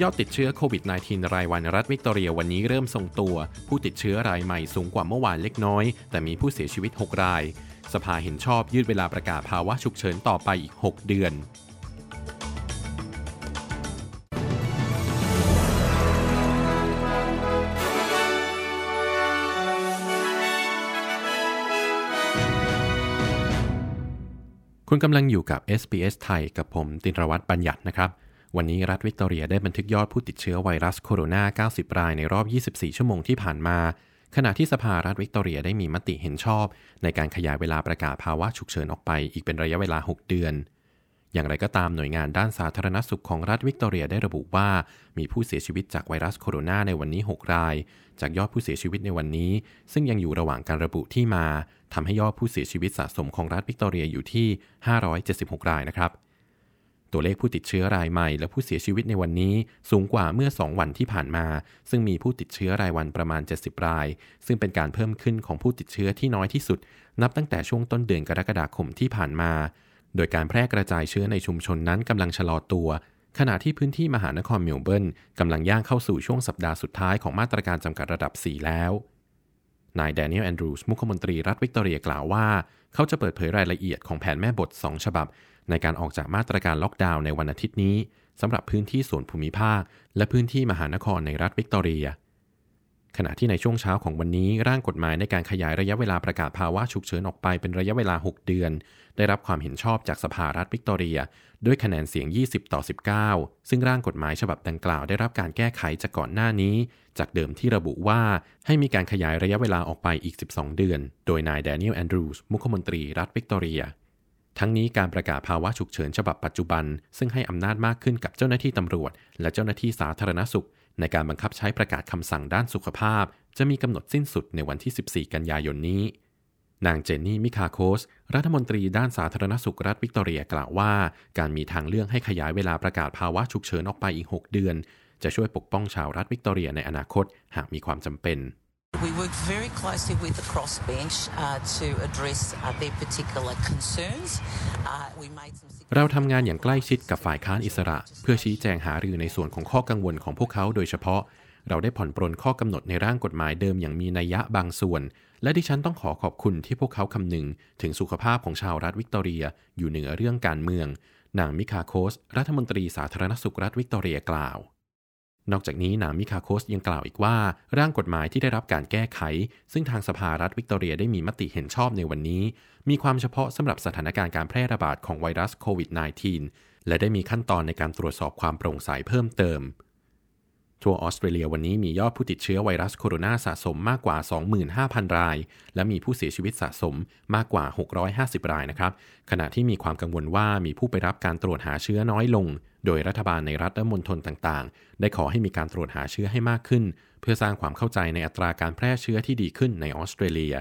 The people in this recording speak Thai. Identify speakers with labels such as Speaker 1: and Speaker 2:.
Speaker 1: ยอดติดเชื้อโควิด -19 รายวันรัฐวิกตอเรียวันนี้เริ่มทรงตัว ผู้ติดเชื้อรายใหม่สูงกว่าเมื่อวานเล็กน้อย แต่มีผู้เสียชีวิต 6 ราย สภาเห็นชอบยืดเวลาประกาศภาวะฉุกเฉินต่อไปอีก 6 เดือนคุณกำลังอยู่กับ SBS ไทยกับผมตินรวัตรบัญญัตินะครับ วันนี้รัฐวิกตอเรียได้บันทึกยอดผู้ติดเชื้อไวรัสโคโรนา 90 รายในรอบ 24 ชั่วโมงที่ผ่านมา ขณะที่สภารัฐวิกตอเรียได้มีมติเห็นชอบ ในการขยายเวลาประกาศภาวะฉุกเฉินออกไปอีกเป็นระยะเวลา 6 เดือน อย่างไรก็ตามหน่วยงานด้านสาธารณสุขของรัฐวิกตอเรียได้ระบุว่า มีผู้เสียชีวิตจากไวรัสโคโรนาในวันนี้ 6 ราย จากยอดผู้เสียชีวิตในวันนี้ ซึ่งยังอยู่ระหว่างการระบุที่มาทำให้ยอดผู้เสียชีวิตสะสมของรัฐวิกตอเรียอยู่ที่ 576 รายนะครับ ตัวเลขผู้ติดเชื้อรายใหม่และผู้เสียชีวิตในวันนี้สูงกว่าเมื่อ 2 วันที่ผ่านมา ซึ่งมีผู้ติดเชื้อรายวันประมาณ 70 ราย ซึ่งเป็นการเพิ่มขึ้นของผู้ติดเชื้อที่น้อยที่สุด นับตั้งแต่ช่วงต้นเดือนกรกฎาคมที่ผ่านมา โดยการแพร่กระจายเชื้อในชุมชนนั้นกำลังชะลอตัว ขณะที่พื้นที่มหานครเมลเบิร์นกำลังย่างเข้าสู่ช่วงสัปดาห์สุดท้ายของมาตรการจำกัดระดับ 4 แล้ว นายแดเนียลแอนดรูสมุขมนตรีรัฐวิกตอเรียกล่าวว่า เขาจะเปิดเผยรายละเอียดของแผนแม่บท 2 ฉบับ ในการออกจากมาตรการล็อกดาวน์ในวันอาทิตย์นี้สำหรับพื้นที่ส่วนภูมิภาค และพื้นที่มหานครในรัฐวิกตอเรีย ขณะที่ในช่วงเช้าของวันนี้ร่างกฎหมายในการขยายระยะเวลาประกาศภาวะฉุกเฉินออกไปเป็นระยะเวลา 6 เดือน ได้รับความเห็นชอบจากสภารัฐวิกตอเรีย ด้วยคะแนนเสียง 20 ต่อ 19 ซึ่งร่างกฎหมายฉบับดังกล่าวได้รับการแก้ไขจากก่อนหน้านี้ จากเดิมที่ระบุว่าให้มีการขยายระยะเวลาออกไปอีก 12 เดือน โดยนายแดเนียลแอนดรูสมุขมนตรีรัฐวิกตอเรียทั้งนี้การประกาศภาวะฉุกเฉินฉบับปัจจุบัน ซึ่งให้อำนาจมากขึ้นกับเจ้าหน้าที่ตำรวจ และเจ้าหน้าที่สาธารณสุข ในการบังคับใช้ประกาศคำสั่งด้านสุขภาพ จะมีกำหนดสิ้นสุดในวันที่ 14 กันยายนนี้ นางเจนนี่มิคาโคส รัฐมนตรีด้านสาธารณสุขรัฐวิกตอเรียกล่าวว่า การมีทางเลือกให้ขยายเวลาประกาศภาวะฉุกเฉินออกไปอีก 6 เดือน จะช่วยปกป้องชาวรัฐวิกตอเรียในอนาคตหากมีความจำเป็น
Speaker 2: We work very closely with the crossbench uh, to address uh, their particular concerns. Uh, we made some
Speaker 1: เราทำงานอย่างใกล้ชิดกับฝ่ายค้านอิสระ เพื่อชี้แจงหารือในส่วนของข้อกังวลของพวกเขาโดยเฉพาะ เราได้ผ่อนปรนข้อกำหนดในร่างกฎหมายเดิมอย่างมีนัยยะบางส่วน และดิฉันต้องขอขอบคุณที่พวกเขาคำนึง ถึงสุขภาพของชาวรัฐวิกตอเรีย อยู่เหนือเรื่องการเมือง นางมิคาโคส รัฐมนตรีสาธารณสุขรัฐวิกตอเรียกล่าว นอกจากนี้นางมิคาโคสยังกล่าวอีกว่า ร่างกฎหมายที่ได้รับการแก้ไข ซึ่งทางสภารัฐวิกตอเรียได้มีมติเห็นชอบในวันนี้ มีความเฉพาะสำหรับสถานการณ์การแพร่ระบาดของไวรัสโควิด -19 และได้มีขั้นตอนในการตรวจสอบความโปร่งใสเพิ่มเติม ทั่วออสเตรเลียวันนี้มียอดผู้ติดเชื้อไวรัสโคโรนาสะสมมากกว่า 25,000 ราย และมีผู้เสียชีวิตสะสมมากกว่า 650 รายนะครับ ขณะที่มีความกังวลว่ามีผู้ไปรับการตรวจหาเชื้อน้อยลง โดยรัฐบาลในรัฐและมณฑลต่างๆ ได้ขอให้มีการตรวจหาเชื้อให้มากขึ้น เพื่อสร้างความเข้าใจในอัตราการแพร่เชื้อที่ดีขึ้นในออสเตรเลีย